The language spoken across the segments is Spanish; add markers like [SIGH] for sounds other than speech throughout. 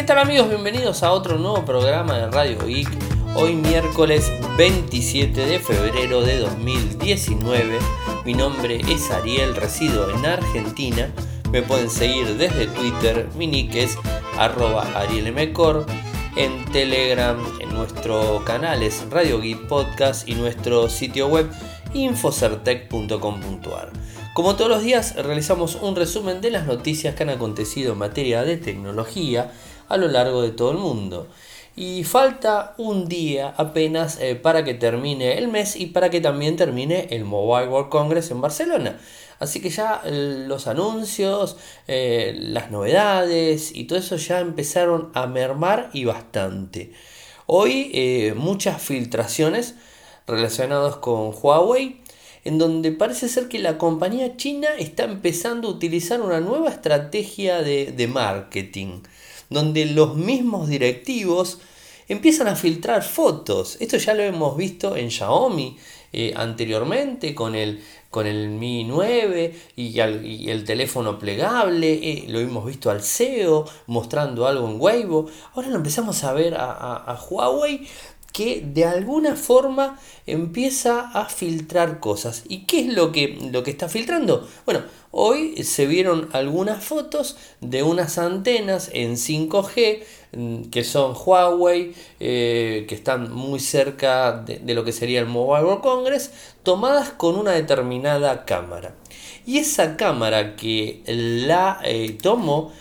¿Qué tal amigos? Bienvenidos a otro nuevo programa de Radio Geek. Hoy miércoles 27 de febrero de 2019. Mi nombre es Ariel, resido en Argentina. Me pueden seguir desde Twitter, mi nick es arroba. En Telegram, en nuestro canal es Radio Geek Podcast y nuestro sitio web infocertec.com.ar. Como todos los días, realizamos un resumen de las noticias que han acontecido en materia de tecnología a lo largo de todo el mundo. Y falta un día apenas eh, para que termine el mes y para que también termine el Mobile World Congress en Barcelona. Así que ya eh, los anuncios, eh, las novedades y todo eso ya empezaron a mermar y bastante. Hoy muchas filtraciones relacionadas con Huawei en donde parece ser que la compañía china está empezando a utilizar una nueva estrategia de marketing donde los mismos directivos empiezan a filtrar fotos. Esto ya lo hemos visto en Xiaomi eh, anteriormente con el, con el Mi 9 y, el teléfono plegable. Eh, lo hemos visto al CEO mostrando algo en Weibo. Ahora lo empezamos a ver a, a Huawei que de alguna forma empieza a filtrar cosas. ¿Y qué es lo que, lo que está filtrando? Bueno, hoy se vieron algunas fotos de unas antenas en 5G mm, que son Huawei, eh, que están muy cerca de, lo que sería el Mobile World Congress, tomadas con una determinada cámara. Y esa cámara que la eh, tomó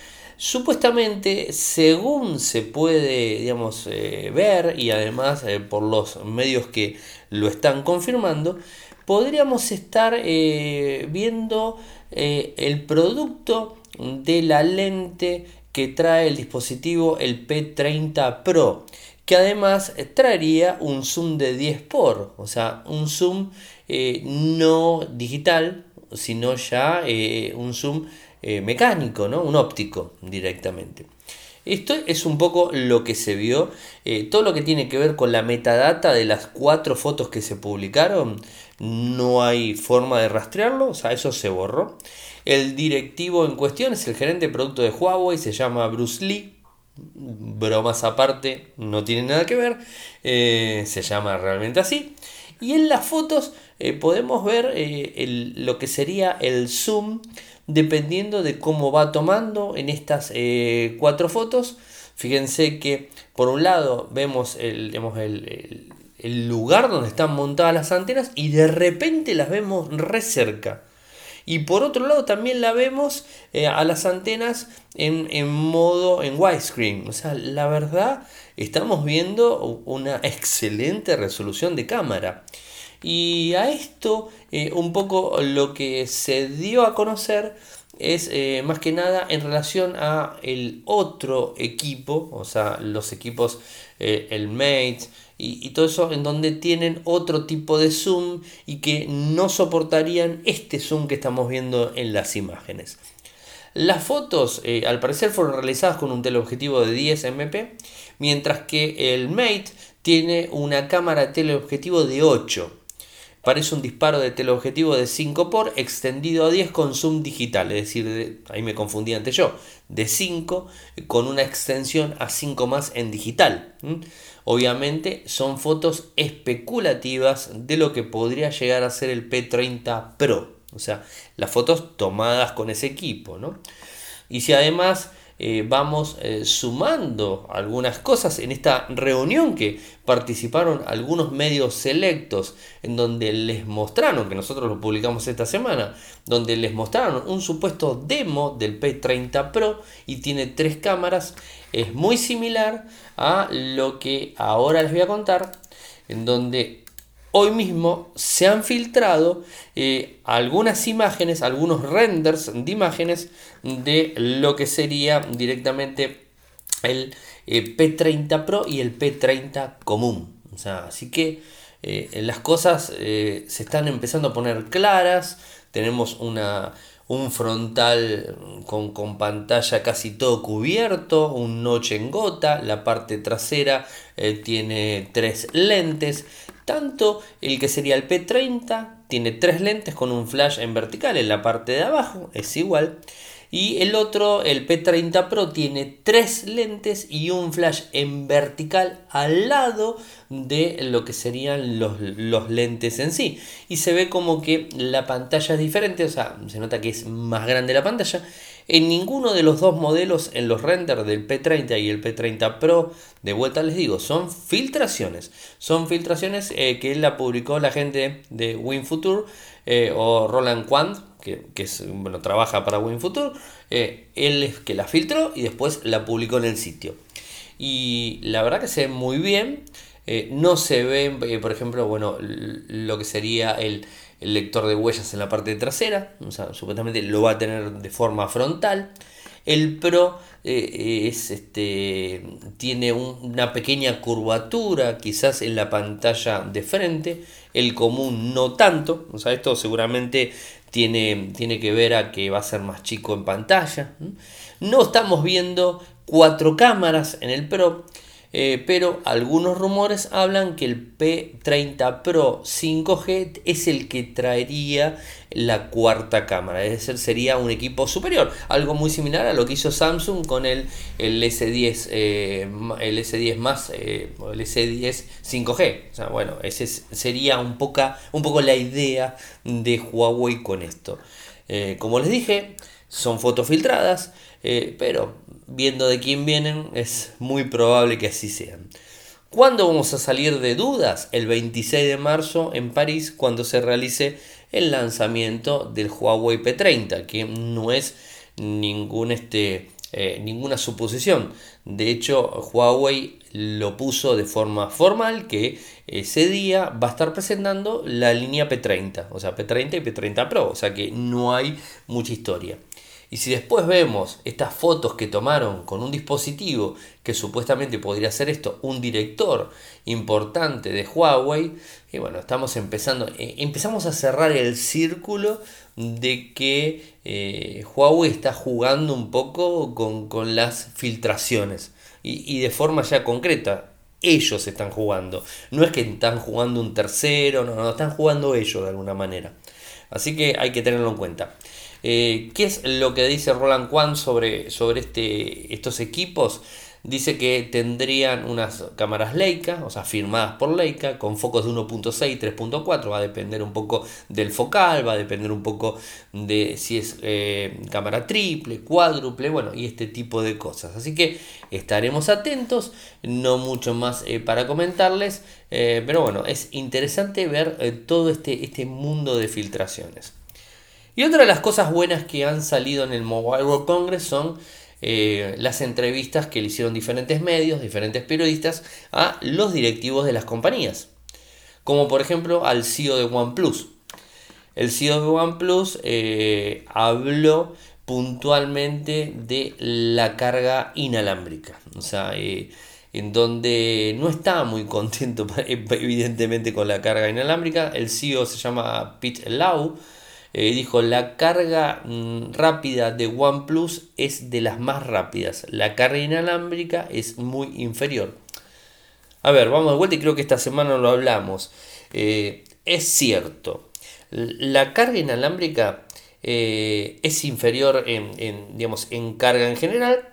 Supuestamente, según se puede digamos, eh, ver y además eh, por los medios que lo están confirmando, podríamos estar eh, viendo el producto de la lente que trae el dispositivo el P30 Pro que además traería un zoom de 10 por, o sea, un zoom no digital, sino ya un zoom eh, mecánico, ¿no? un óptico directamente. Esto es un poco lo que se vio, eh, todo lo que tiene que ver con la metadata de las cuatro fotos que se publicaron, no hay forma de rastrearlo, o sea, eso se borró. El directivo en cuestión es el gerente de producto de Huawei, se llama Bruce Lee, bromas aparte, no tiene nada que ver, eh, se llama realmente así. Y en las fotos podemos ver lo que sería el zoom dependiendo de cómo va tomando en estas eh, cuatro fotos. Fíjense que por un lado vemos el, el, lugar donde están montadas las antenas y de repente las vemos re cerca. Y por otro lado también la vemos eh, a las antenas en, en, modo en widescreen. O sea, la verdad estamos viendo una excelente resolución de cámara. Y a esto eh, un poco lo que se dio a conocer es eh, más que nada en relación a el otro equipo, o sea, los equipos, eh, el Mate y, y, todo eso, en donde tienen otro tipo de zoom y que no soportarían este zoom que estamos viendo en las imágenes. Las fotos al parecer fueron realizadas con un teleobjetivo de 10 MP, mientras que el Mate tiene una cámara teleobjetivo de 8 Parece un disparo de teleobjetivo de 5 por extendido a 10 con zoom digital, es decir, ahí me confundí antes yo, de 5 con una extensión a 5 más en digital. Obviamente son fotos especulativas de lo que podría llegar a ser el P30 Pro, o sea, las fotos tomadas con ese equipo, ¿no? Y si además eh, vamos eh, sumando algunas cosas en esta reunión que participaron algunos medios selectos en donde les mostraron, que nosotros lo publicamos esta semana, donde les mostraron un supuesto demo del P30 Pro y tiene tres cámaras, es muy similar a lo que ahora les voy a contar, en donde hoy mismo se han filtrado eh, algunas imágenes, algunos renders de imágenes de lo que sería directamente el eh, P30 Pro y el P30 común. O sea, así que eh, las cosas se están empezando a poner claras. Tenemos una, un frontal con, con, pantalla casi todo cubierto, un noche en gota, la parte trasera tiene tres lentes, tanto el que sería el P30 tiene tres lentes con un flash en vertical en la parte de abajo, es igual. Y el otro, el P30 Pro, tiene tres lentes y un flash en vertical al lado de lo que serían los, los, lentes en sí. Y se ve como que la pantalla es diferente, o sea, se nota que es más grande la pantalla. En ninguno de los dos modelos, en los renders del P30 y el P30 Pro, de vuelta les digo, son filtraciones. Son filtraciones eh, que la publicó la gente de WinFuture eh, o Roland Quant, que, bueno, trabaja para WinFuture. Eh, él es que la filtró y después la publicó en el sitio. Y la verdad que se ve muy bien. no se ve, por ejemplo, bueno, lo que sería el, el lector de huellas en la parte trasera, o sea, supuestamente lo va a tener de forma frontal. El Pro eh, es, este, tiene una pequeña curvatura quizás en la pantalla de frente, el común no tanto, o sea, esto seguramente tiene, tiene que ver a que va a ser más chico en pantalla. No estamos viendo cuatro cámaras en el Pro, eh, pero algunos rumores hablan que el P30 Pro 5G es el que traería la cuarta cámara, es decir, sería un equipo superior, algo muy similar a lo que hizo Samsung con el, el S10, eh, el S10 más, eh, el S10 5G. O sea, bueno, ese sería un, un poco la idea de Huawei con esto. como les dije, son fotos filtradas, pero viendo de quién vienen, es muy probable que así sean. ¿Cuándo vamos a salir de dudas? El 26 de marzo en París, cuando se realice el lanzamiento del Huawei P30, que no es este, eh, ninguna suposición. De hecho, Huawei lo puso de forma formal que ese día va a estar presentando la línea P30, o sea, P30 y P30 Pro, o sea que no hay mucha historia. Y si después vemos estas fotos que tomaron con un dispositivo que supuestamente podría ser esto, un director importante de Huawei, y bueno, estamos empezando, eh, empezamos a cerrar el círculo de que eh, Huawei está jugando un poco con, las filtraciones y, de forma ya concreta. Ellos están jugando. No es que están jugando un tercero, no, no, están jugando ellos de alguna manera. Así que hay que tenerlo en cuenta. Eh, ¿Qué es lo que dice Roland Kwan sobre, sobre este, estos equipos? Dice que tendrían unas cámaras Leica, o sea, firmadas por Leica, con focos de 1.6 y 3.4. Va a depender un poco del focal, va a depender un poco de si es eh, cámara triple, cuádruple, bueno, y este tipo de cosas. Así que estaremos atentos, no mucho más eh, para comentarles, pero bueno, es interesante ver todo este, este mundo de filtraciones. Y otra de las cosas buenas que han salido en el Mobile World Congress son eh, las entrevistas que le hicieron diferentes medios, diferentes periodistas a los directivos de las compañías. Como por ejemplo al CEO de OnePlus. El CEO de OnePlus eh, habló puntualmente de la carga inalámbrica. O sea, eh, en donde no estaba muy contento [LAUGHS] evidentemente con la carga inalámbrica. El CEO se llama Pete Lau eh, dijo, la carga mm, rápida de OnePlus es de las más rápidas. La carga inalámbrica es muy inferior. A ver, vamos de vuelta y creo que esta semana lo hablamos. Eh, es cierto, la carga inalámbrica eh, es inferior en, digamos, en carga en general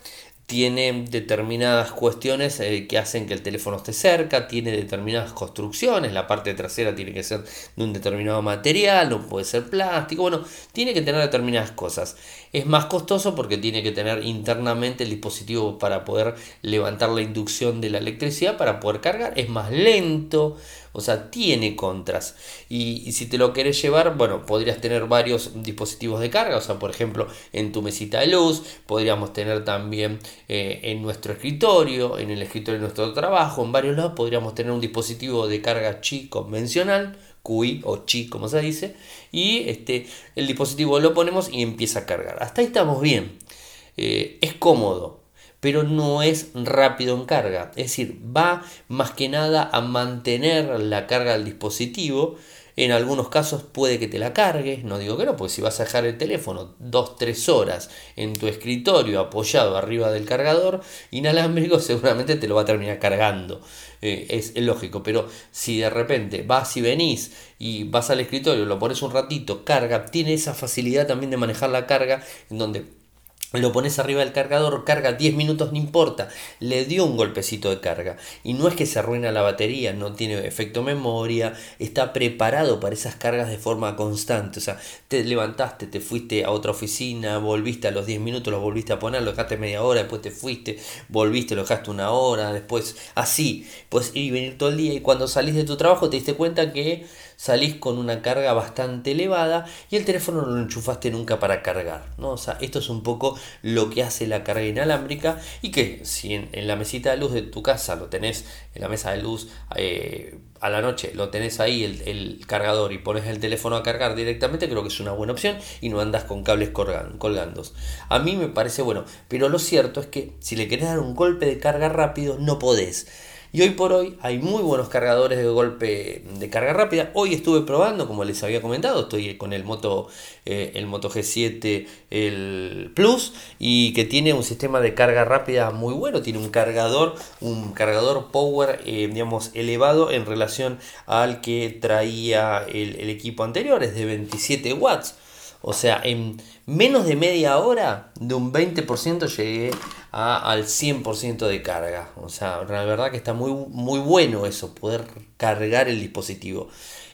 tiene determinadas cuestiones eh, que hacen que el teléfono esté cerca, tiene determinadas construcciones, la parte trasera tiene que ser de un determinado material, no puede ser plástico, bueno, tiene que tener determinadas cosas. Es más costoso porque tiene que tener internamente el dispositivo para poder levantar la inducción de la electricidad, para poder cargar, es más lento, o sea, tiene contras. Y, si te lo querés llevar, bueno, podrías tener varios dispositivos de carga. O sea, por ejemplo, en tu mesita de luz. Podríamos tener también eh, en nuestro escritorio, en el escritorio de nuestro trabajo, en varios lados. Podríamos tener un dispositivo de carga chi convencional. QI o chi, como se dice. Y este, el dispositivo lo ponemos y empieza a cargar. Hasta ahí estamos bien. Eh, es cómodo pero no es rápido en carga. Es decir, va más que nada a mantener la carga del dispositivo. En algunos casos puede que te la cargues, no digo que no, porque si vas a dejar el teléfono 2-3 horas en tu escritorio apoyado arriba del cargador inalámbrico, [LAUGHS] seguramente te lo va a terminar cargando. Eh, es, lógico, pero si de repente vas y venís y vas al escritorio, lo pones un ratito, carga, tiene esa facilidad también de manejar la carga en donde lo pones arriba del cargador, carga 10 minutos, no importa, le dio un golpecito de carga. Y no es que se arruina la batería, no tiene efecto memoria, está preparado para esas cargas de forma constante. O sea, te levantaste, te fuiste a otra oficina, volviste a los 10 minutos, lo volviste a poner, lo dejaste media hora, después te fuiste, volviste, lo dejaste una hora, después así. Puedes ir y venir todo el día y cuando salís de tu trabajo te diste cuenta que salís con una carga bastante elevada y el teléfono no lo enchufaste nunca para cargar. ¿no? O sea, esto es un poco lo que hace la carga inalámbrica y que si en, la mesita de luz de tu casa lo tenés en la mesa de luz eh, a la noche, lo tenés ahí el, cargador y pones el teléfono a cargar directamente, creo que es una buena opción y no andas con cables colgando. A mí me parece bueno, pero lo cierto es que si le querés dar un golpe de carga rápido, no podés. Y hoy por hoy hay muy buenos cargadores de golpe de carga rápida. Hoy estuve probando, como les había comentado, estoy con el Moto, eh, el Moto G7 el Plus y que tiene un sistema de carga rápida muy bueno. Tiene un cargador, un cargador power, eh, digamos, elevado en relación al que traía el, el equipo anterior, es de 27 watts. O sea, en menos de media hora, de un 20% llegué al 100% de carga. O sea, la verdad que está muy, muy bueno eso, poder cargar el dispositivo.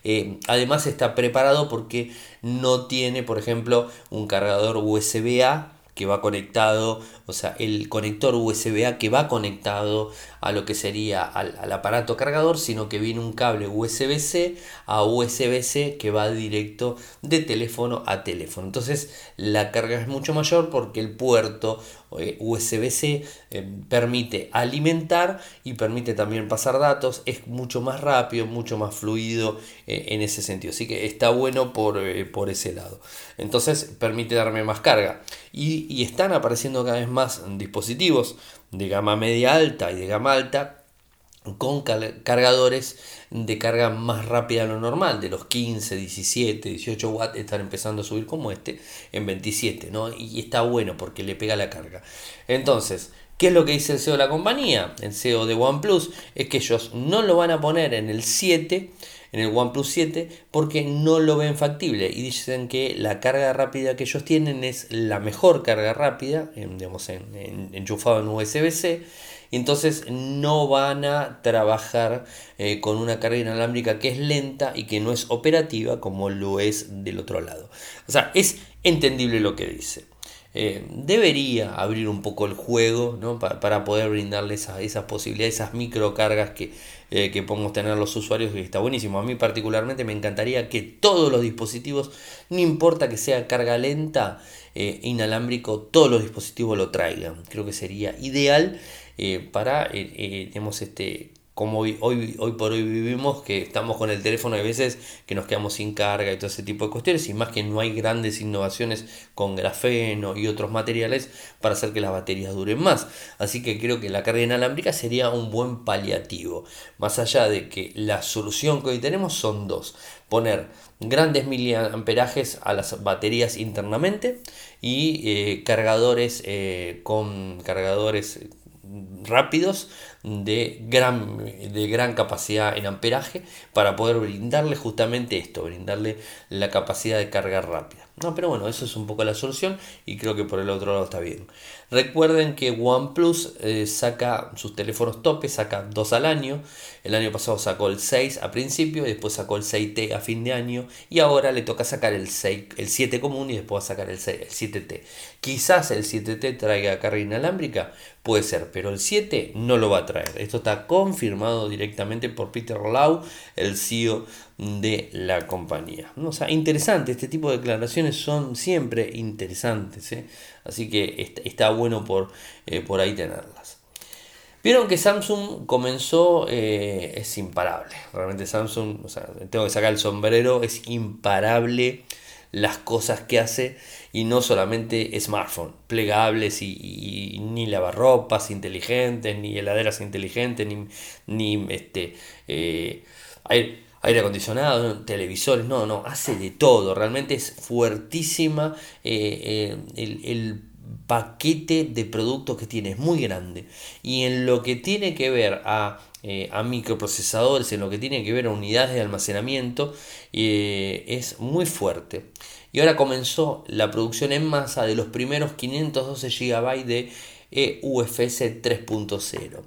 Eh, además está preparado porque no tiene, por ejemplo, un cargador USB-A que va conectado, o sea, el conector USB-A que va conectado a lo que sería al, aparato cargador, sino que viene un cable USB-C a USB-C que va directo de teléfono a teléfono. Entonces la carga es mucho mayor porque el puerto USB-C eh, permite alimentar y permite también pasar datos, es mucho más rápido, mucho más fluido eh, en ese sentido. Así que está bueno por, por, ese lado. Entonces permite darme más carga. Y están apareciendo cada vez más dispositivos de gama media alta y de gama alta con cargadores de carga más rápida de lo normal, de los 15, 17, 18 watts están empezando a subir como este en 27, ¿no? Y está bueno porque le pega la carga. Entonces, ¿qué es lo que dice el CEO de la compañía? El CEO de OnePlus es que ellos no lo van a poner en el 7, en el OnePlus 7, porque no lo ven factible y dicen que la carga rápida que ellos tienen es la mejor carga rápida, digamos, en, enchufado en USB-C entonces no van a trabajar eh, con una carga inalámbrica que es lenta y que no es operativa como lo es del otro lado. O sea, es entendible lo que dice. Eh, debería abrir un poco el juego para, poder brindarles esas posibilidades, esas microcargas que, eh, que podemos tener los usuarios, que está buenísimo. A mí particularmente me encantaría que todos los dispositivos, no importa que sea carga lenta, inalámbrico, todos los dispositivos lo traigan. Creo que sería ideal eh, para, eh, eh, este, como hoy, hoy, hoy por hoy vivimos, que estamos con el teléfono a veces que nos quedamos sin carga y todo ese tipo de cuestiones, y más que no hay grandes innovaciones con grafeno y otros materiales para hacer que las baterías duren más. Así que creo que la carga inalámbrica sería un buen paliativo, más allá de que la solución que hoy tenemos son dos, poner grandes miliamperajes a las baterías internamente y cargadores con cargadores rápidos de gran, de gran capacidad en amperaje para poder brindarle justamente esto, brindarle la capacidad de carga rápida. No, pero bueno, eso es un poco la solución y creo que por el otro lado está bien. Recuerden que OnePlus eh, saca sus teléfonos tope, saca dos al año. El año pasado sacó el 6 a principio y después sacó el 6T a fin de año. Y ahora le toca sacar el, 6, el 7 común y después va a sacar el, 6, el 7T. Quizás el 7T traiga carga inalámbrica, puede ser, pero el 7 no lo va a traer. Esto está confirmado directamente por Peter Lau, el CEO de la compañía. O sea, interesante, este tipo de declaraciones son siempre interesantes. ¿eh? Así que está, bueno por, eh, por ahí tenerlas. Vieron que Samsung comenzó, eh, es imparable. Realmente Samsung, tengo que sacar el sombrero, es imparable las cosas que hace y no solamente smartphone, plegables y, ni lavarropas inteligentes, ni heladeras inteligentes, ni, ni este, eh, aire acondicionado, televisores, no, no, hace de todo, realmente es fuertísima eh, el, paquete de productos que tiene, es muy grande. Y en lo que tiene que ver a, eh, a microprocesadores, en lo que tiene que ver a unidades de almacenamiento, es muy fuerte. y ahora comenzó la producción en masa de los primeros 512 GB de EUFS 3.0.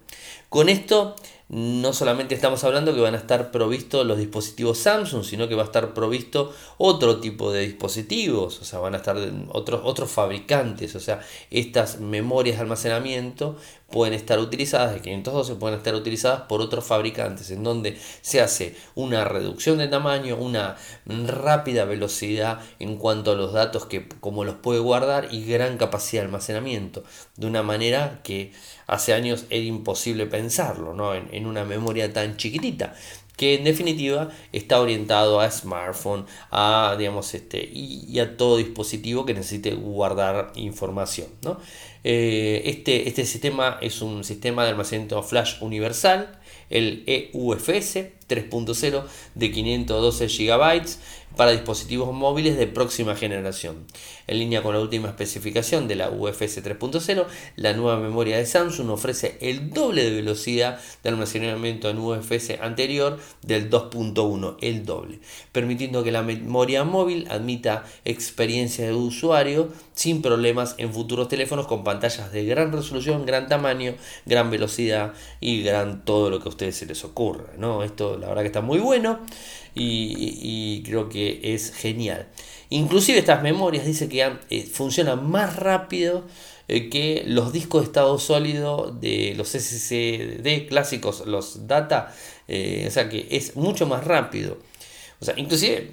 Con esto no solamente estamos hablando que van a estar provistos los dispositivos Samsung, sino que va a estar provisto otro tipo de dispositivos, o sea, van a estar otros, otros fabricantes, o sea, estas memorias de almacenamiento pueden estar utilizadas, de 512 pueden estar utilizadas por otros fabricantes, en donde se hace una reducción de tamaño, una rápida velocidad en cuanto a los datos que como los puede guardar y gran capacidad de almacenamiento, de una manera que hace años era imposible pensarlo, ¿no? En, en una memoria tan chiquitita que en definitiva está orientado a smartphone, a digamos este y, a todo dispositivo que necesite guardar información. ¿no? Eh, este, este sistema es un sistema de almacenamiento flash universal, el EUFS 3.0 de 512 GB para dispositivos móviles de próxima generación. En línea con la última especificación de la UFS 3.0, la nueva memoria de Samsung ofrece el doble de velocidad de almacenamiento en UFS anterior del 2.1, el doble, permitiendo que la memoria móvil admita experiencia de usuario sin problemas en futuros teléfonos con pantallas de gran resolución, gran tamaño, gran velocidad y gran todo lo que a ustedes se les ocurra. ¿no? Esto la verdad que está muy bueno y, creo que es genial. Inclusive estas memorias dice que eh, funcionan más rápido eh, que los discos de estado sólido de los SSD clásicos, los data, eh, o sea que es mucho más rápido. O sea, inclusive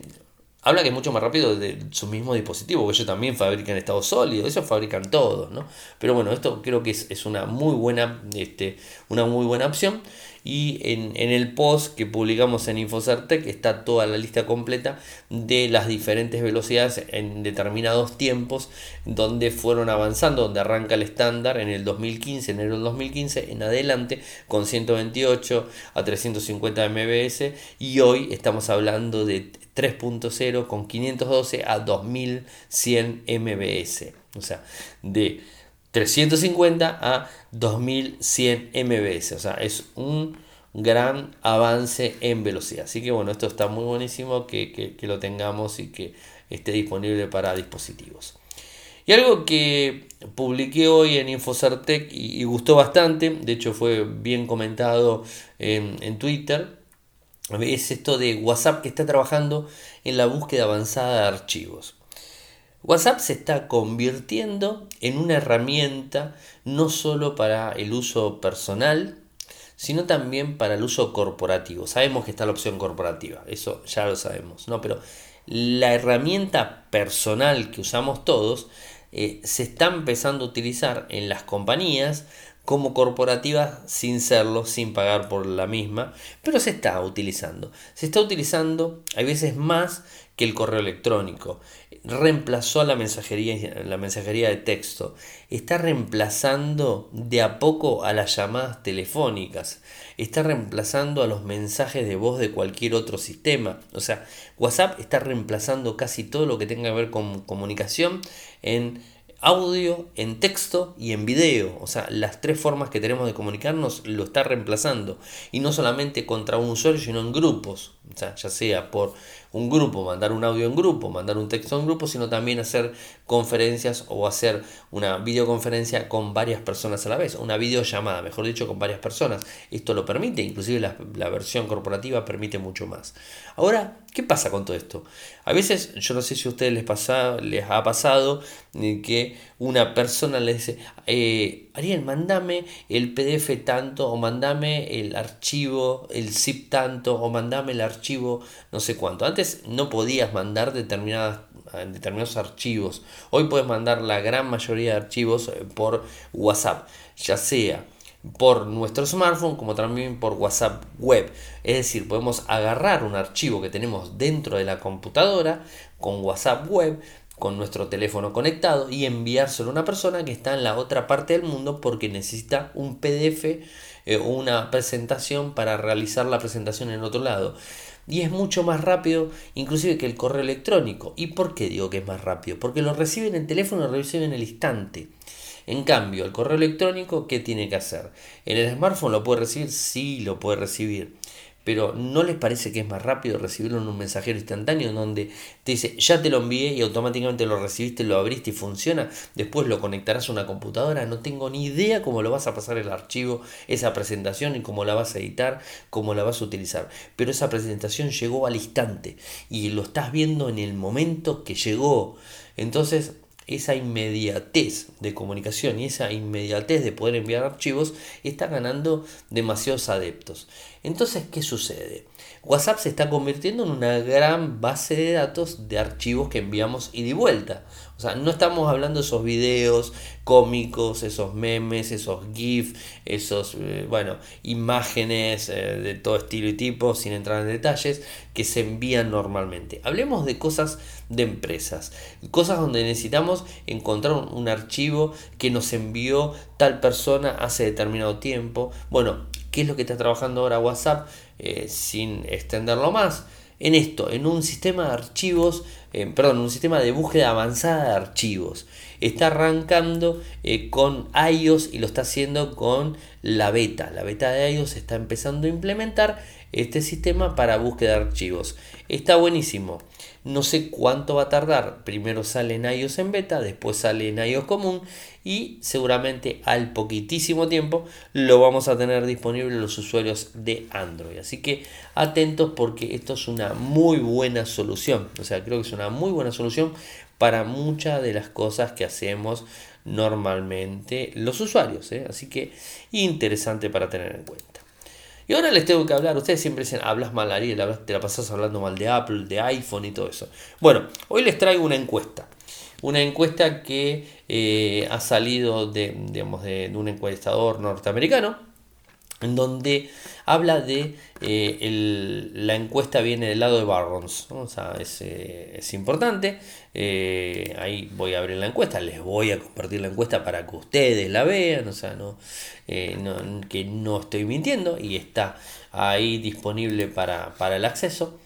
habla que es mucho más rápido de su mismo dispositivo, que ellos también fabrican estado sólido, ellos fabrican todo, ¿no? Pero bueno, esto creo que es, es una muy buena, este, una muy buena opción y en, el post que publicamos en Infocertec está toda la lista completa de las diferentes velocidades en determinados tiempos donde fueron avanzando, donde arranca el estándar en el 2015, enero del 2015 en adelante con 128 a 350 mbs y hoy estamos hablando de 3.0 con 512 a 2100 mbs, o sea, de 350 a 2100 mbs. O sea, es un gran avance en velocidad. Así que bueno, esto está muy buenísimo que, lo tengamos y que esté disponible para dispositivos. Y algo que publiqué hoy en Infocertec y, gustó bastante, de hecho fue bien comentado en, en Twitter, es esto de WhatsApp que está trabajando en la búsqueda avanzada de archivos. WhatsApp se está convirtiendo en una herramienta no solo para el uso personal, sino también para el uso corporativo. Sabemos que está la opción corporativa, eso ya lo sabemos, ¿no? Pero la herramienta personal que usamos todos eh, se está empezando a utilizar en las compañías como corporativa sin serlo, sin pagar por la misma, pero se está utilizando. Se está utilizando, hay veces más que el correo electrónico. Reemplazó la mensajería, la mensajería de texto. Está reemplazando de a poco a las llamadas telefónicas. Está reemplazando a los mensajes de voz de cualquier otro sistema. O sea, WhatsApp está reemplazando casi todo lo que tenga que ver con comunicación en audio, en texto y en video. O sea, las tres formas que tenemos de comunicarnos lo está reemplazando. Y no solamente contra un usuario, sino en grupos. O sea, ya sea por un grupo, mandar un audio en grupo, mandar un texto en grupo, sino también hacer conferencias o hacer una videoconferencia con varias personas a la vez, una videollamada, mejor dicho, con varias personas. Esto lo permite, inclusive la, versión corporativa permite mucho más. Ahora, ¿qué pasa con todo esto? A veces, yo no sé si a ustedes les, pasa, les ha pasado eh, que una persona le dice, eh, Ariel, mandame el PDF tanto, o mandame el archivo, el zip tanto, o mandame el archivo no sé cuánto. Antes no podías mandar determinadas determinados archivos. Hoy puedes mandar la gran mayoría de archivos eh, por WhatsApp, ya sea por nuestro smartphone como también por WhatsApp web. Es decir, podemos agarrar un archivo que tenemos dentro de la computadora con WhatsApp web, con nuestro teléfono conectado y enviárselo a una persona que está en la otra parte del mundo porque necesita un PDF eh, o una presentación para realizar la presentación en otro lado. Y es mucho más rápido inclusive que el correo electrónico. ¿Y por qué digo que es más rápido? Porque lo reciben en el teléfono, lo reciben en el instante. En cambio, el correo electrónico, ¿qué tiene que hacer? ¿En el smartphone lo puede recibir? Sí, lo puede recibir pero ¿no les parece que es más rápido recibirlo en un mensajero instantáneo en donde te dice ya te lo envié y automáticamente lo recibiste, lo abriste y funciona? Después lo conectarás a una computadora, no tengo ni idea cómo lo vas a pasar el archivo, esa presentación y cómo la vas a editar, cómo la vas a utilizar. Pero esa presentación llegó al instante y lo estás viendo en el momento que llegó. Entonces esa inmediatez de comunicación y esa inmediatez de poder enviar archivos está ganando demasiados adeptos. Entonces, ¿qué sucede? WhatsApp se está convirtiendo en una gran base de datos de archivos que enviamos y de vuelta. O sea, no estamos hablando de esos videos cómicos, esos memes, esos GIFs, esos, eh, bueno, imágenes eh, de todo estilo y tipo, sin entrar en detalles, que se envían normalmente. Hablemos de cosas de empresas, cosas donde necesitamos encontrar un archivo que nos envió tal persona hace determinado tiempo. Bueno, ¿qué es lo que está trabajando ahora WhatsApp? Eh, sin extenderlo más, en esto, en un sistema de archivos, eh, perdón, un sistema de búsqueda avanzada de archivos. Está arrancando eh, con iOS y lo está haciendo con la beta. La beta de iOS está empezando a implementar este sistema para búsqueda de archivos. Está buenísimo. No sé cuánto va a tardar. Primero sale en iOS en beta, después sale en iOS común y seguramente al poquitísimo tiempo lo vamos a tener disponible los usuarios de Android. Así que atentos porque esto es una muy buena solución. O sea, creo que es una muy buena solución para muchas de las cosas que hacemos normalmente los usuarios. ¿eh? Así que interesante para tener en cuenta. Ahora les tengo que hablar, ustedes siempre dicen, hablas mal Ariel, te la pasas hablando mal de Apple, de iPhone y todo eso. Bueno, hoy les traigo una encuesta. Una encuesta que eh, ha salido de, de, un encuestador norteamericano, en donde habla de eh, la encuesta viene del lado de Barrons, o sea, es, eh, importante. ahí voy a abrir la encuesta, les voy a compartir la encuesta para que ustedes la vean, o sea, no, que no estoy mintiendo y está ahí disponible para, para el acceso.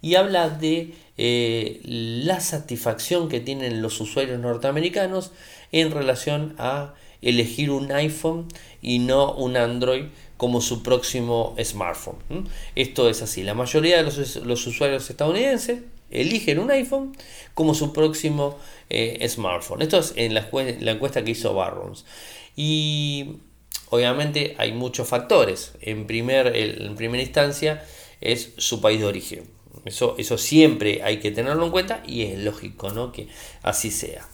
Y habla de eh, la satisfacción que tienen los usuarios norteamericanos en relación a elegir un iPhone y no un Android como su próximo smartphone. Esto es así, la mayoría de los, usuarios estadounidenses eligen un iPhone como su próximo eh, smartphone. Esto es en la, la, encuesta que hizo Barrons. Y obviamente hay muchos factores. En, primer, en primera instancia es su país de origen. Eso, eso siempre hay que tenerlo en cuenta y es lógico ¿no? que así sea.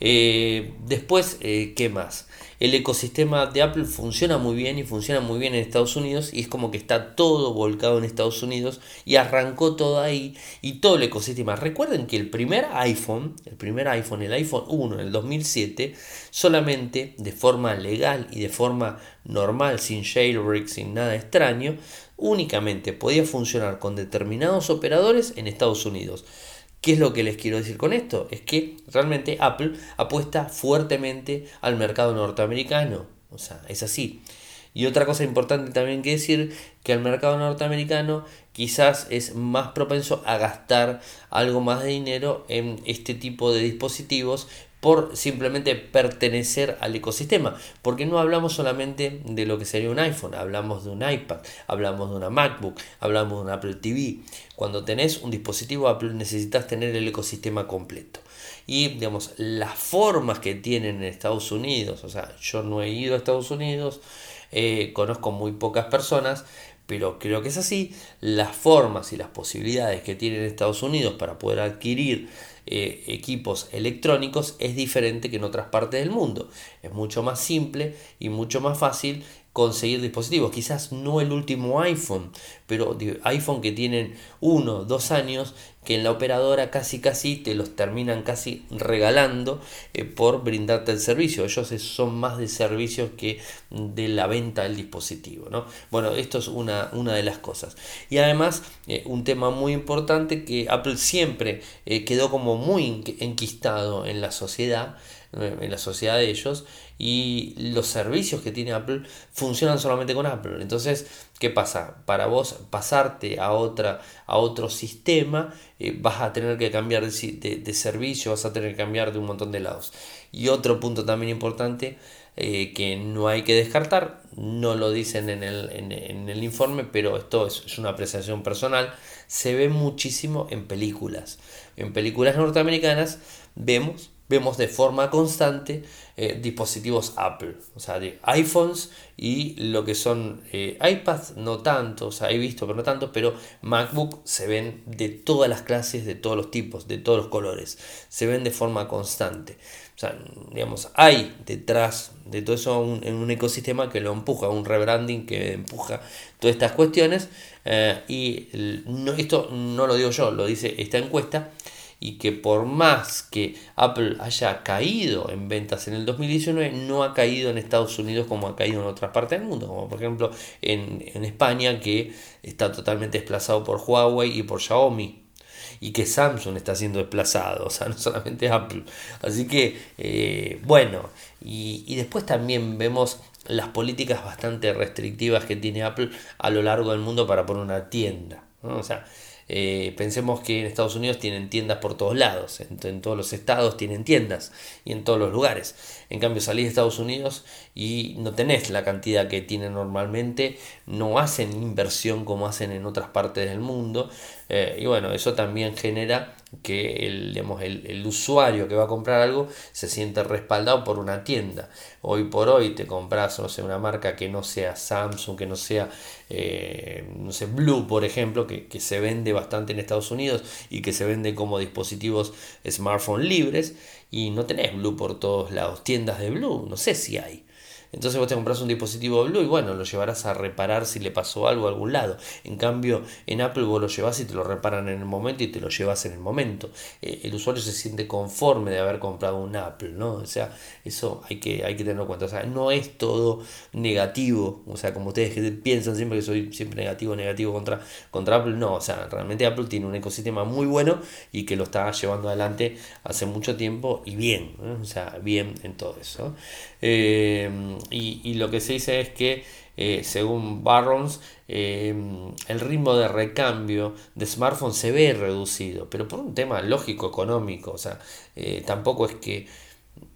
Eh, después, eh, ¿qué más? El ecosistema de Apple funciona muy bien y funciona muy bien en Estados Unidos y es como que está todo volcado en Estados Unidos y arrancó todo ahí y todo el ecosistema. Recuerden que el primer iPhone, el primer iPhone, el iPhone 1 en el 2007, solamente de forma legal y de forma normal, sin jailbreak, sin nada extraño, únicamente podía funcionar con determinados operadores en Estados Unidos. ¿Qué es lo que les quiero decir con esto? Es que realmente Apple apuesta fuertemente al mercado norteamericano. O sea, es así. Y otra cosa importante también que decir, que el mercado norteamericano quizás es más propenso a gastar algo más de dinero en este tipo de dispositivos por simplemente pertenecer al ecosistema. Porque no hablamos solamente de lo que sería un iPhone, hablamos de un iPad, hablamos de una MacBook, hablamos de un Apple TV. Cuando tenés un dispositivo Apple necesitas tener el ecosistema completo. Y digamos, las formas que tienen en Estados Unidos, o sea, yo no he ido a Estados Unidos, eh, conozco muy pocas personas, pero creo que es así, las formas y las posibilidades que tienen Estados Unidos para poder adquirir eh, equipos electrónicos es diferente que en otras partes del mundo. Es mucho más simple y mucho más fácil conseguir dispositivos. Quizás no el último iPhone, pero iPhone que tienen uno, dos años, que en la operadora casi casi te los terminan casi regalando eh, por brindarte el servicio. Ellos son más de servicios que de la venta del dispositivo. ¿no? Bueno, esto es una, una de las cosas. Y además, eh, un tema muy importante que Apple siempre eh, quedó como muy enquistado en la sociedad en la sociedad de ellos y los servicios que tiene Apple funcionan solamente con Apple. Entonces, ¿qué pasa? Para vos pasarte a, otra, a otro sistema, eh, vas a tener que cambiar de, de, servicio, vas a tener que cambiar de un montón de lados. Y otro punto también importante eh, que no hay que descartar, no lo dicen en el, en, el informe, pero esto es, es, una apreciación personal, se ve muchísimo en películas. En películas norteamericanas vemos vemos de forma constante eh, dispositivos Apple, o sea, de iPhones y lo que son eh, iPads, no tanto, o sea, he visto, pero no tanto, pero MacBook se ven de todas las clases, de todos los tipos, de todos los colores, se ven de forma constante. O sea, digamos, hay detrás de todo eso un, un ecosistema que lo empuja, un rebranding que empuja todas estas cuestiones. Eh, y no, esto no lo digo yo, lo dice esta encuesta y que por más que Apple haya caído en ventas en el 2019, no ha caído en Estados Unidos como ha caído en otras partes del mundo, como por ejemplo en, España que está totalmente desplazado por Huawei y por Xiaomi y que Samsung está siendo desplazado, o sea, no solamente Apple. Así que, eh, bueno, y, y, después también vemos las políticas bastante restrictivas que tiene Apple a lo largo del mundo para poner una tienda. O sea, eh, pensemos que en Estados Unidos tienen tiendas por todos lados, en, todos los estados tienen tiendas y en todos los lugares. En cambio, salís de Estados Unidos y no tenés la cantidad que tienen normalmente, no hacen inversión como hacen en otras partes del mundo. Eh, y bueno, eso también genera que el, el, usuario que va a comprar algo se siente respaldado por una tienda. Hoy por hoy te compras, no sé, una marca que no sea Samsung, que no sea, eh, no sé, Blue, por ejemplo, que, que, se vende bastante en Estados Unidos y que se vende como dispositivos smartphone libres y no tenés Blue por todos lados. Tiendas de Blue, no sé si hay. Entonces vos te compras un dispositivo Blue y bueno, lo llevarás a reparar si le pasó algo a algún lado. En cambio, en Apple vos lo llevas y te lo reparan en el momento y te lo llevas en el momento. Eh, el usuario se siente conforme de haber comprado un Apple, ¿no? O sea, eso hay que, hay que tenerlo en cuenta. O sea, no es todo negativo. O sea, como ustedes piensan siempre que soy siempre negativo, negativo contra, contra Apple. No, o sea, realmente Apple tiene un ecosistema muy bueno y que lo está llevando adelante hace mucho tiempo y bien. O sea, bien en todo eso. Eh, y, lo que se dice es que, eh, según Barrons, eh, el ritmo de recambio de smartphones se ve reducido, pero por un tema lógico económico. O sea, tampoco es que,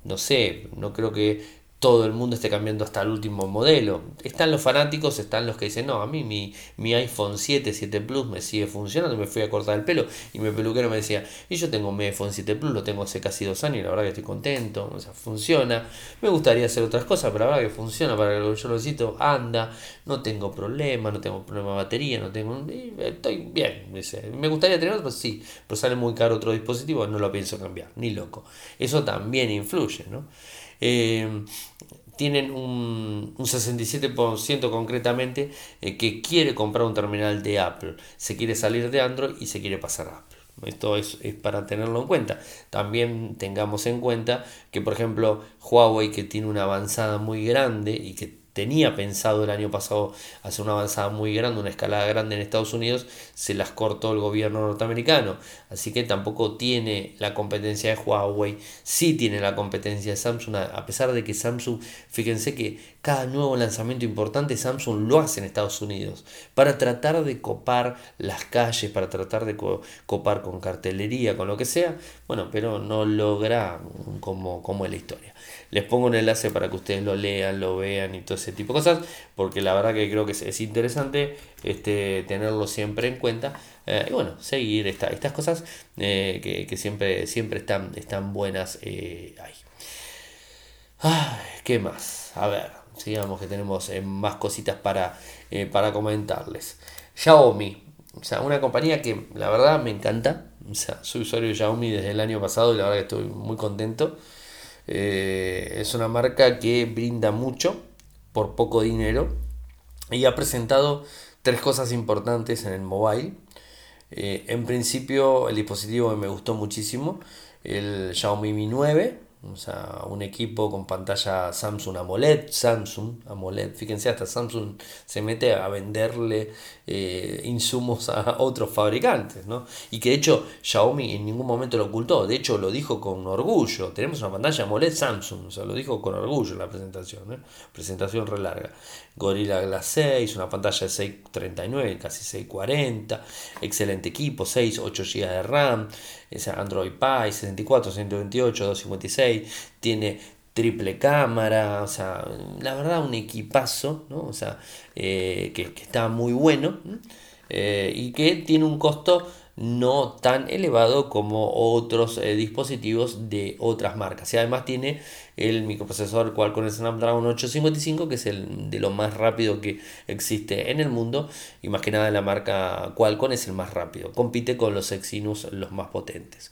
no sé, no creo que todo el mundo esté cambiando hasta el último modelo. Están los fanáticos, están los que dicen, no, a mí mi, mi iPhone 7, 7 Plus me sigue funcionando, me fui a cortar el pelo y mi peluquero me decía, y yo tengo mi iPhone 7 Plus, lo tengo hace casi dos años y la verdad que estoy contento, o sea, funciona. Me gustaría hacer otras cosas, pero la verdad que funciona, para lo que yo lo necesito, anda, no tengo problema, no tengo problema de batería, no tengo... Estoy bien. Me gustaría tener otro, sí, pero sale muy caro otro dispositivo, no lo pienso cambiar, ni loco. Eso también influye, ¿no? Eh, tienen un, un 67% concretamente eh, que quiere comprar un terminal de Apple, se quiere salir de Android y se quiere pasar a Apple. Esto es, es, para tenerlo en cuenta. También tengamos en cuenta que, por ejemplo, Huawei, que tiene una avanzada muy grande y que tenía pensado el año pasado hacer una avanzada muy grande, una escalada grande en Estados Unidos, se las cortó el gobierno norteamericano. Así que tampoco tiene la competencia de Huawei, sí tiene la competencia de Samsung, a pesar de que Samsung, fíjense que cada nuevo lanzamiento importante Samsung lo hace en Estados Unidos, para tratar de copar las calles, para tratar de copar con cartelería, con lo que sea, bueno, pero no logra como, como es la historia. Les pongo un enlace para que ustedes lo lean, lo vean y todo ese tipo de cosas, porque la verdad que creo que es, interesante este, tenerlo siempre en cuenta. Eh, y bueno, seguir estas cosas eh, que, siempre, siempre están, están buenas eh, ahí. ¿Qué más? A ver, sigamos que tenemos más cositas para, para comentarles. Xiaomi, o sea, una compañía que la verdad me encanta. O sea, soy usuario de Xiaomi desde el año pasado y la verdad que estoy muy contento. Eh, es una marca que brinda mucho por poco dinero y ha presentado tres cosas importantes en el mobile. Eh, en principio el dispositivo me gustó muchísimo, el Xiaomi Mi 9, o sea, un equipo con pantalla Samsung AMOLED, Samsung AMOLED, fíjense, hasta Samsung se mete a venderle eh, insumos a otros fabricantes, ¿no? Y que de hecho Xiaomi en ningún momento lo ocultó, de hecho lo dijo con orgullo, tenemos una pantalla AMOLED Samsung, o lo dijo con orgullo en la presentación, ¿eh? presentación re larga. Gorilla Glass 6, una pantalla de 639, casi 640, excelente equipo, 6, 8 GB de RAM, es Android Pie, 64, 128, 256, tiene triple cámara, o sea, la verdad un equipazo, ¿no? O sea, que, que, está muy bueno y que tiene un costo no tan elevado como otros eh, dispositivos de otras marcas. Y además tiene el microprocesor Qualcomm Snapdragon 855, que es el de lo más rápido que existe en el mundo. Y más que nada la marca Qualcomm es el más rápido. Compite con los Exynos los más potentes.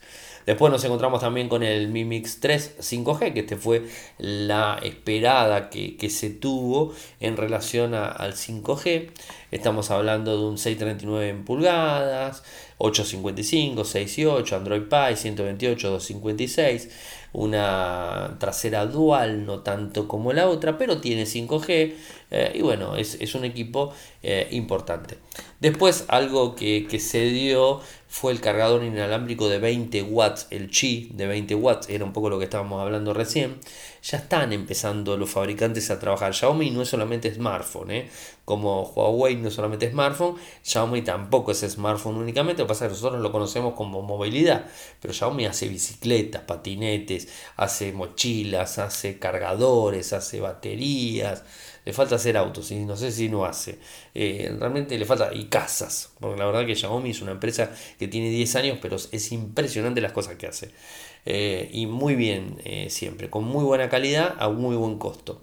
Después nos encontramos también con el Mi Mix 3 5G, que este fue la esperada que, se tuvo en relación al 5G. Estamos hablando de un 639 en pulgadas, 855, 6 y 8, Android Pie, 128, 256, una trasera dual, no tanto como la otra, pero tiene 5G eh, y bueno, es, un equipo eh, importante. Después algo que, que se dio fue el cargador inalámbrico de 20 watts, el Qi de 20 watts, era un poco lo que estábamos hablando recién. Ya están empezando los fabricantes a trabajar. Xiaomi no es solamente smartphone, ¿eh? como Huawei no es solamente smartphone, Xiaomi tampoco es smartphone únicamente, lo que pasa es que nosotros lo conocemos como movilidad, pero Xiaomi hace bicicletas, patinetes, hace mochilas, hace cargadores, hace baterías le falta hacer autos, y no sé si no hace. Eh, realmente le falta, y casas, porque la verdad que Xiaomi es una empresa que tiene 10 años, pero es impresionante las cosas que hace. Eh, y muy bien eh, siempre, con muy buena calidad a muy buen costo.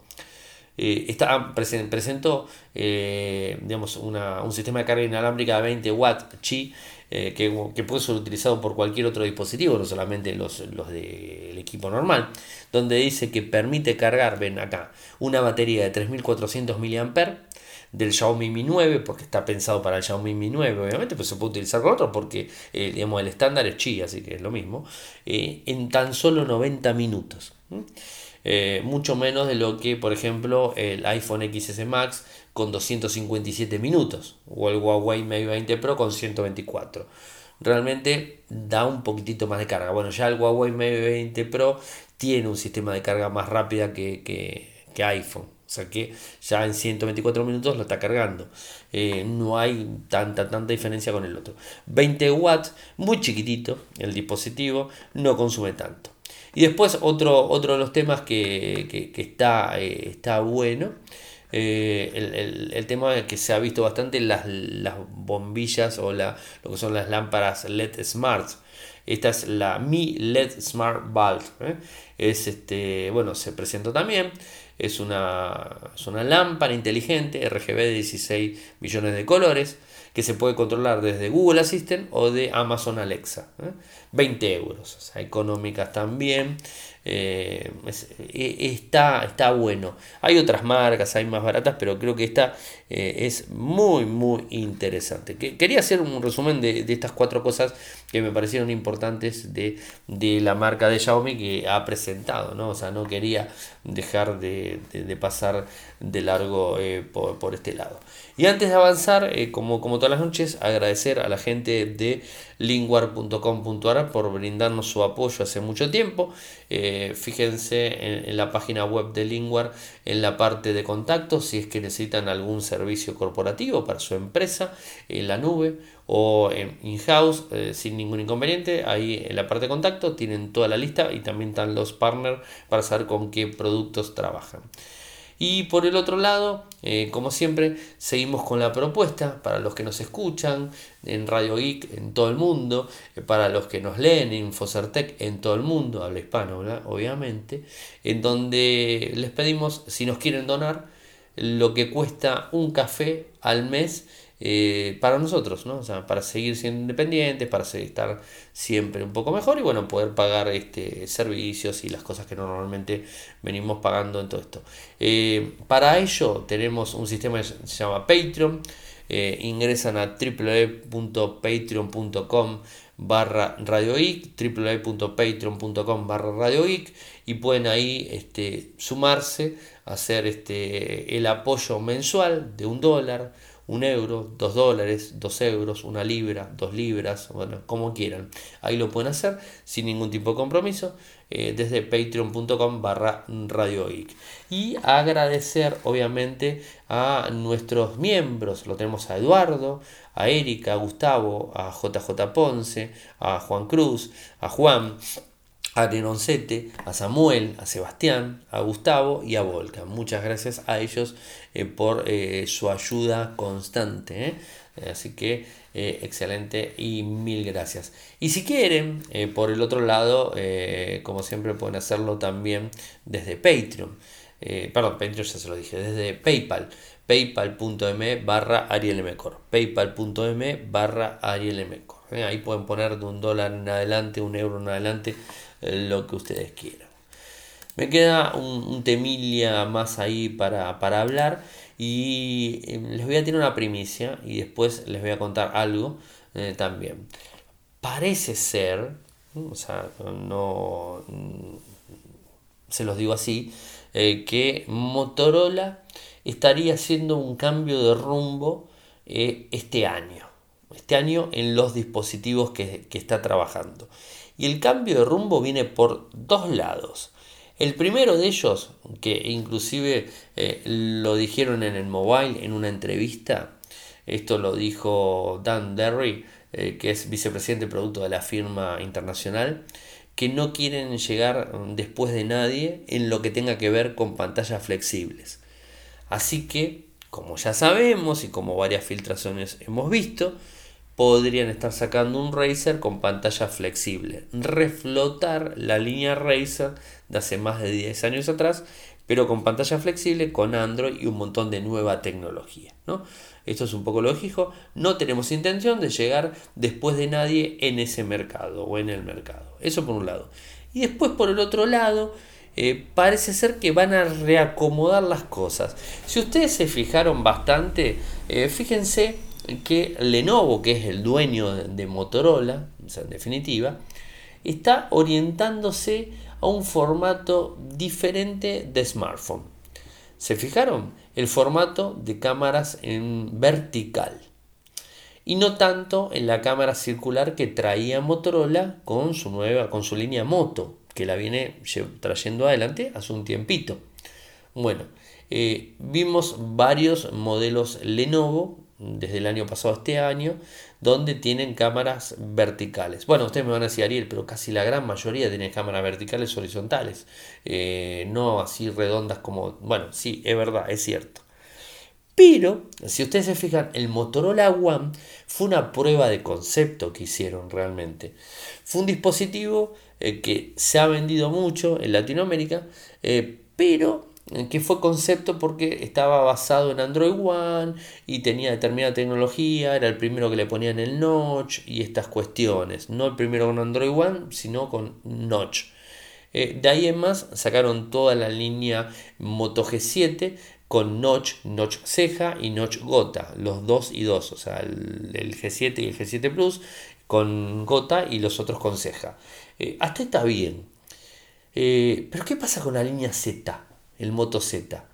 está, presentó digamos, un sistema de carga inalámbrica de 20 watts Qi eh, que, puede ser utilizado por cualquier otro dispositivo, no solamente los, los del equipo normal, donde dice que permite cargar, ven acá, una batería de 3400 mAh del Xiaomi Mi 9, porque está pensado para el Xiaomi Mi 9, obviamente, pues se puede utilizar con otro, porque eh, el estándar es Qi, así que es lo mismo, eh, en tan solo 90 minutos. mucho menos de lo que, por ejemplo, el iPhone XS Max con 257 minutos o el Huawei Mate 20 Pro con 124. Realmente da un poquitito más de carga. Bueno, ya el Huawei Mate 20 Pro tiene un sistema de carga más rápida que, que, iPhone. O sea que ya en 124 minutos lo está cargando. Eh, no hay tanta, tanta diferencia con el otro. 20 watts, muy chiquitito el dispositivo, no consume tanto. Y después otro, otro de los temas que, está, eh, está bueno eh, el, el, tema que se ha visto bastante las, las bombillas o la, lo que son las lámparas LED Smart. Esta es la Mi LED Smart Bulb. ¿eh? Es este, bueno, se presentó también. Es una, es una lámpara inteligente RGB de 16 millones de colores que se puede controlar desde Google Assistant o de Amazon Alexa. 20 ¿eh? euros, o económicas también. Eh, eh, está, está bueno. Hay otras marcas, hay más baratas, pero creo que esta es muy, muy interesante. quería hacer un resumen de, estas cuatro cosas que me parecieron importantes de, la marca de Xiaomi que ha presentado. ¿no? O sea, no quería dejar de, pasar de largo por, por, este lado. Y antes de avanzar, como, como todas las noches, agradecer a la gente de linguar.com.ar por brindarnos su apoyo hace mucho tiempo. Eh, fíjense en, la página web de Linguar, en la parte de contacto, si es que necesitan algún servicio corporativo para su empresa, en la nube o en in-house, eh, sin ningún inconveniente. Ahí en la parte de contacto tienen toda la lista y también están los partners para saber con qué productos trabajan. Y por el otro lado, eh, como siempre, seguimos con la propuesta para los que nos escuchan en Radio Geek en todo el mundo, eh, para los que nos leen en Infocertec en todo el mundo, habla hispano, obviamente, en donde les pedimos si nos quieren donar lo que cuesta un café al mes eh, para nosotros, ¿no? O sea, para seguir siendo independientes, para estar siempre un poco mejor y bueno, poder pagar este, servicios y las cosas que normalmente venimos pagando en todo esto. Eh, para ello tenemos un sistema que se llama Patreon. Eh, ingresan a www.patreon.com barra radioic www.patreon.com barra radioic y pueden ahí este, sumarse hacer este, el apoyo mensual de un dólar un euro, dos dólares, dos euros, una libra, dos libras, bueno, como quieran. Ahí lo pueden hacer sin ningún tipo de compromiso eh, desde patreon.com barra radioic. Y agradecer obviamente a nuestros miembros, lo tenemos a Eduardo, a Erika, a Gustavo, a JJ Ponce, a Juan Cruz, a Juan, a Tenoncete, a Samuel, a Sebastián, a Gustavo y a Volca. Muchas gracias a ellos eh, por eh, su ayuda constante. ¿eh? Así que excelente y mil gracias. Y si quieren, por el otro lado, como siempre pueden hacerlo también desde Patreon. perdón, Patreon ya se lo dije, desde PayPal paypal.me barra arielmecor paypal.me barra arielmecor ahí pueden poner de un dólar en adelante un euro en adelante lo que ustedes quieran. Me queda un, temilia más ahí para, hablar y eh, les voy a tener una primicia y después les voy a contar algo eh, también. Parece ser, o sea, no se los digo así, eh, que Motorola estaría haciendo un cambio de rumbo este año. Este año en los dispositivos que, que está trabajando. Y el cambio de rumbo viene por dos lados. El primero de ellos, que inclusive eh, lo dijeron en el mobile en una entrevista, esto lo dijo Dan Derry, eh, que es vicepresidente producto de la firma internacional, que no quieren llegar después de nadie en lo que tenga que ver con pantallas flexibles. Así que, como ya sabemos y como varias filtraciones hemos visto, podrían estar sacando un Razer con pantalla flexible, reflotar la línea Razer de hace más de 10 años atrás, pero con pantalla flexible, con Android y un montón de nueva tecnología. ¿no? Esto es un poco lógico, no tenemos intención de llegar después de nadie en ese mercado o en el mercado. Eso por un lado. Y después por el otro lado, eh, parece ser que van a reacomodar las cosas. Si ustedes se fijaron bastante, eh, fíjense que Lenovo, que es el dueño de Motorola, en definitiva, está orientándose a un formato diferente de smartphone. ¿Se fijaron? El formato de cámaras en vertical. Y no tanto en la cámara circular que traía Motorola con su nueva, con su línea Moto, que la viene trayendo adelante hace un tiempito. Bueno, eh, vimos varios modelos Lenovo desde el año pasado este año, donde tienen cámaras verticales. Bueno, ustedes me van a decir, Ariel, pero casi la gran mayoría tienen cámaras verticales horizontales, eh, no así redondas como... Bueno, sí, es verdad, es cierto. Pero, si ustedes se fijan, el Motorola One fue una prueba de concepto que hicieron realmente. Fue un dispositivo eh, que se ha vendido mucho en Latinoamérica, eh, pero que fue concepto porque estaba basado en Android One y tenía determinada tecnología, era el primero que le ponían el notch y estas cuestiones, no el primero con Android One, sino con notch. Eh, de ahí en más sacaron toda la línea Moto G7 con notch, notch ceja y notch gota, los dos y dos, o sea, el, G7 y el G7 Plus con gota y los otros con ceja. Eh, hasta está bien. Eh, pero ¿qué pasa con la línea Z? El Moto Z.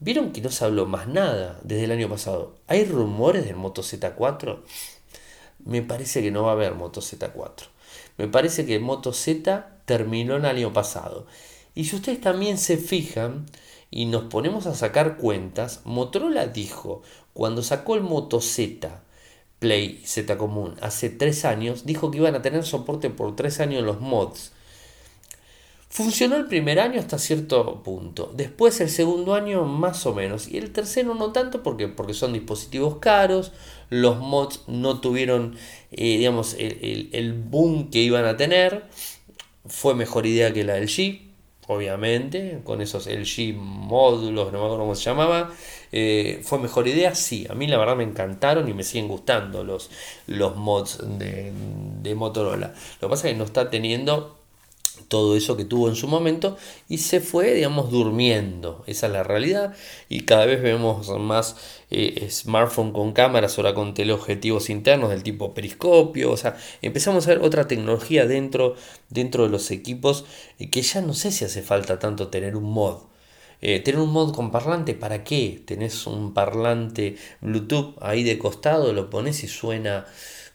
¿Vieron que no se habló más nada desde el año pasado? ¿Hay rumores del Moto Z4? Me parece que no va a haber Moto Z4. Me parece que el Moto Z terminó el año pasado. Y si ustedes también se fijan y nos ponemos a sacar cuentas, Motorola dijo, cuando sacó el Moto Z, Play Z común, hace tres años, dijo que iban a tener soporte por tres años los mods. Funcionó el primer año hasta cierto punto, después el segundo año más o menos. Y el tercero no tanto porque, porque son dispositivos caros, los mods no tuvieron eh, digamos, el, boom que iban a tener, fue mejor idea que la del G, obviamente, con esos LG módulos, no me acuerdo cómo se llamaba, eh, fue mejor idea, sí, a mí la verdad me encantaron y me siguen gustando los, los mods de, de Motorola. Lo que pasa es que no está teniendo todo eso que tuvo en su momento y se fue, digamos, durmiendo. Esa es la realidad y cada vez vemos más eh, smartphone con cámaras, ahora con teleobjetivos internos del tipo periscopio, o sea, empezamos a ver otra tecnología dentro, dentro de los equipos eh, que ya no sé si hace falta tanto tener un mod. Eh, tener un mod con parlante, ¿para qué? Tenés un parlante Bluetooth ahí de costado, lo pones y suena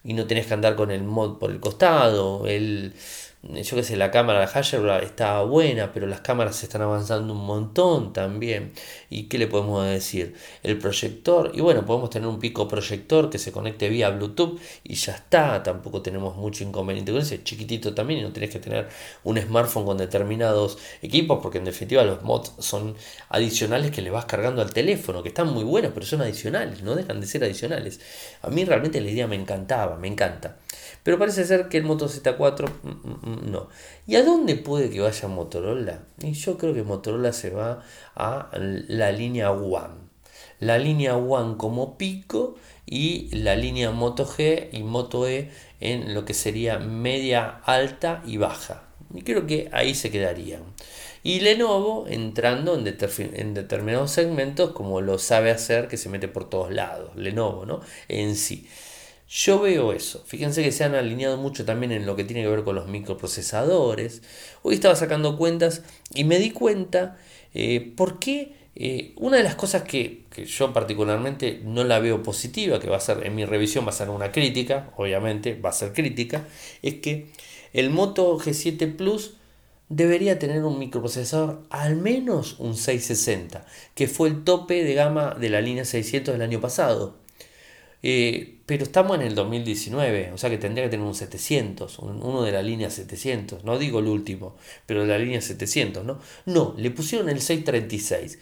y no tenés que andar con el mod por el costado. El, yo qué sé, la cámara de Hasselblad estaba buena, pero las cámaras están avanzando un montón también. ¿Y qué le podemos decir? El proyector, y bueno, podemos tener un pico proyector que se conecte vía Bluetooth y ya está, tampoco tenemos mucho inconveniente con ese, chiquitito también y no tenés que tener un smartphone con determinados equipos, porque en definitiva los mods son adicionales que le vas cargando al teléfono, que están muy buenos, pero son adicionales, no dejan de ser adicionales. A mí realmente la idea me encantaba, me encanta. Pero parece ser que el Moto Z4 mm, mm, mm, no. ¿Y a dónde puede que vaya Motorola? Y yo creo que Motorola se va a la línea One. La línea One como pico y la línea Moto G y Moto E en lo que sería media, alta y baja. Y creo que ahí se quedarían. Y Lenovo entrando en, en, determinados segmentos como lo sabe hacer que se mete por todos lados. Lenovo, ¿no? En sí. Yo veo eso. Fíjense que se han alineado mucho también en lo que tiene que ver con los microprocesadores. Hoy estaba sacando cuentas y me di cuenta eh, por qué eh, una de las cosas que, que, yo particularmente no la veo positiva, que va a ser en mi revisión, va a ser una crítica, obviamente va a ser crítica, es que el Moto G7 Plus debería tener un microprocesador al menos un 660, que fue el tope de gama de la línea 600 del año pasado. Eh, pero estamos en el 2019, o sea que tendría que tener un 700, uno de la línea 700, no digo el último, pero de la línea 700, ¿no? No, le pusieron el 636.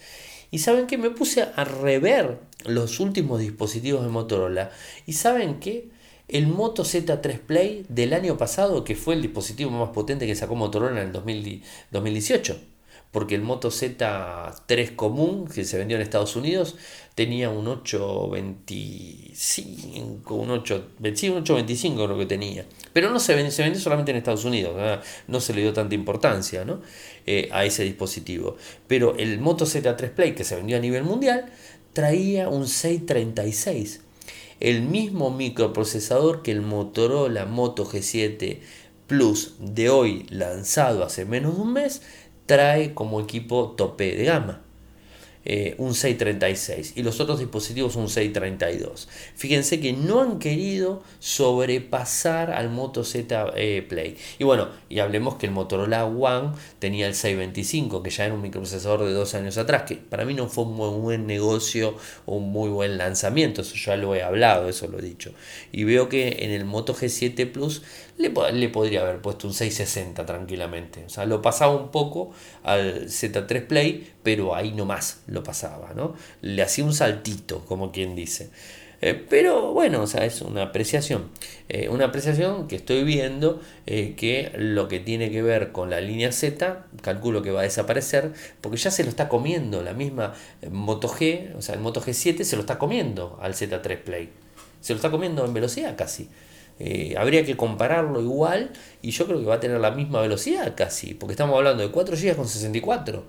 Y saben que me puse a rever los últimos dispositivos de Motorola. Y saben que el Moto Z3 Play del año pasado, que fue el dispositivo más potente que sacó Motorola en el 2018, porque el Moto Z3 común que se vendió en Estados Unidos tenía un 825, un 825 creo que tenía, pero no se vendió, se vendió solamente en Estados Unidos, no se le dio tanta importancia eh, a ese dispositivo. Pero el Moto Z3 Play que se vendió a nivel mundial traía un 636, el mismo microprocesador que el Motorola Moto G7 Plus de hoy lanzado hace menos de un mes trae como equipo tope de gama. Eh, un 636 y los otros dispositivos un 632. Fíjense que no han querido sobrepasar al Moto Z eh, Play. Y bueno, y hablemos que el Motorola One tenía el 625, que ya era un microprocesador de dos años atrás, que para mí no fue un muy buen negocio o un muy buen lanzamiento, eso ya lo he hablado, eso lo he dicho. Y veo que en el Moto G7 Plus le, le, podría haber puesto un 660 tranquilamente. O sea, lo pasaba un poco al Z3 Play, pero ahí nomás lo pasaba, ¿no? Le hacía un saltito, como quien dice. Eh, pero bueno, o sea, es una apreciación. Eh, una apreciación que estoy viendo eh, que lo que tiene que ver con la línea Z, calculo que va a desaparecer, porque ya se lo está comiendo. La misma Moto G, o sea, el Moto G7 se lo está comiendo al Z3 Play. Se lo está comiendo en velocidad casi. Eh, habría que compararlo igual y yo creo que va a tener la misma velocidad casi, porque estamos hablando de 4 GB con 64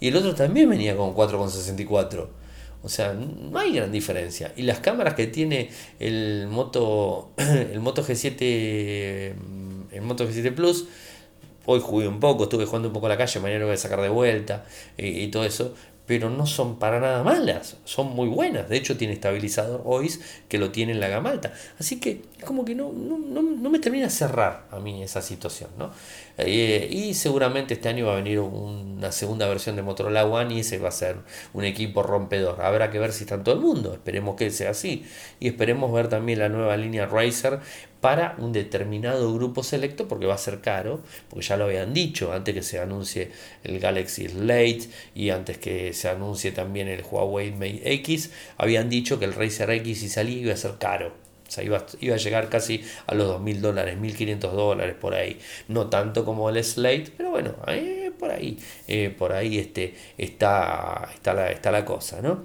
y el otro también venía con 4 con 64. O sea, no hay gran diferencia. Y las cámaras que tiene el Moto, [CLEARS THROAT] el Moto G7, el Moto G7 Plus, hoy jugué un poco, estuve jugando un poco a la calle, mañana lo voy a sacar de vuelta y, y todo eso pero no son para nada malas, son muy buenas. De hecho, tiene estabilizador OIS que lo tiene en la gama alta. Así que es como que no, no, no, me termina de cerrar a mí esa situación. ¿no? Y seguramente este año va a venir una segunda versión de Motorola One y ese va a ser un equipo rompedor. Habrá que ver si está en todo el mundo, esperemos que sea así. Y esperemos ver también la nueva línea Razer para un determinado grupo selecto porque va a ser caro, porque ya lo habían dicho antes que se anuncie el Galaxy Slate y antes que se anuncie también el Huawei Mate X, habían dicho que el Razer X si salía iba a ser caro. O sea, iba, iba a llegar casi a los 2.000 dólares, 1.500 dólares por ahí. No tanto como el Slate, pero bueno, por ahí, eh, por ahí este, está, está, la, está la cosa, ¿no?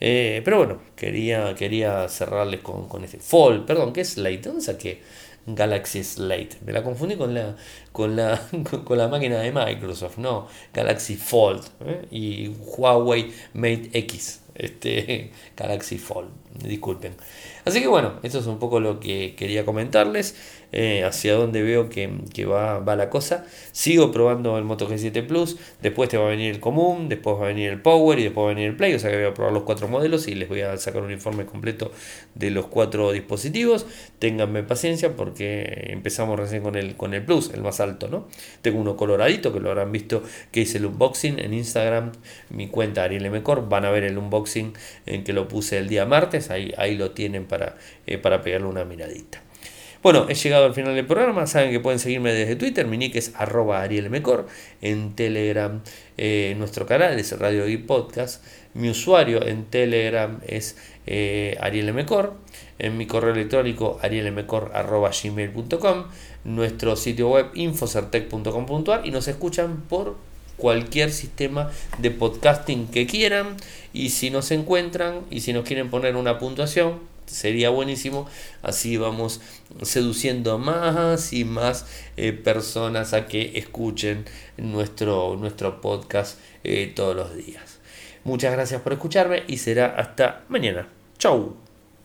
Eh, pero bueno, quería, quería cerrarles con, con este. Fold, perdón, ¿qué es Slate? ¿Dónde saqué Galaxy Slate? Me la confundí con la, con la, [LAUGHS] con la máquina de Microsoft, no, Galaxy Fold ¿eh? y Huawei Mate X. este, [LAUGHS] Galaxy Fold, disculpen. Así que bueno, esto es un poco lo que quería comentarles, eh, hacia dónde veo que, va, va, la cosa. Sigo probando el Moto G7 Plus, después te va a venir el común, después va a venir el Power y después va a venir el Play, o sea que voy a probar los cuatro modelos y les voy a sacar un informe completo de los cuatro dispositivos. Ténganme paciencia porque empezamos recién con el, con el Plus, el más alto, ¿no? Tengo uno coloradito que lo habrán visto que hice el unboxing en Instagram, mi cuenta Ariel Mcor, van a ver el unboxing en que lo puse el día martes, ahí, ahí lo tienen para, eh, para pegarle una miradita. Bueno, he llegado al final del programa. Saben que pueden seguirme desde Twitter. Mi nick es arroba arielmecor. En Telegram, eh, nuestro canal es Radio y Podcast. Mi usuario en Telegram es eh, arielmecor. En mi correo electrónico arielmecor.gmail.com. Nuestro sitio web infocertec.com.ar. Y nos escuchan por cualquier sistema de podcasting que quieran y si nos encuentran y si nos quieren poner una puntuación sería buenísimo. Así vamos seduciendo más y más eh, personas a que escuchen nuestro, nuestro podcast eh, todos los días. Muchas gracias por escucharme y será hasta mañana. Chau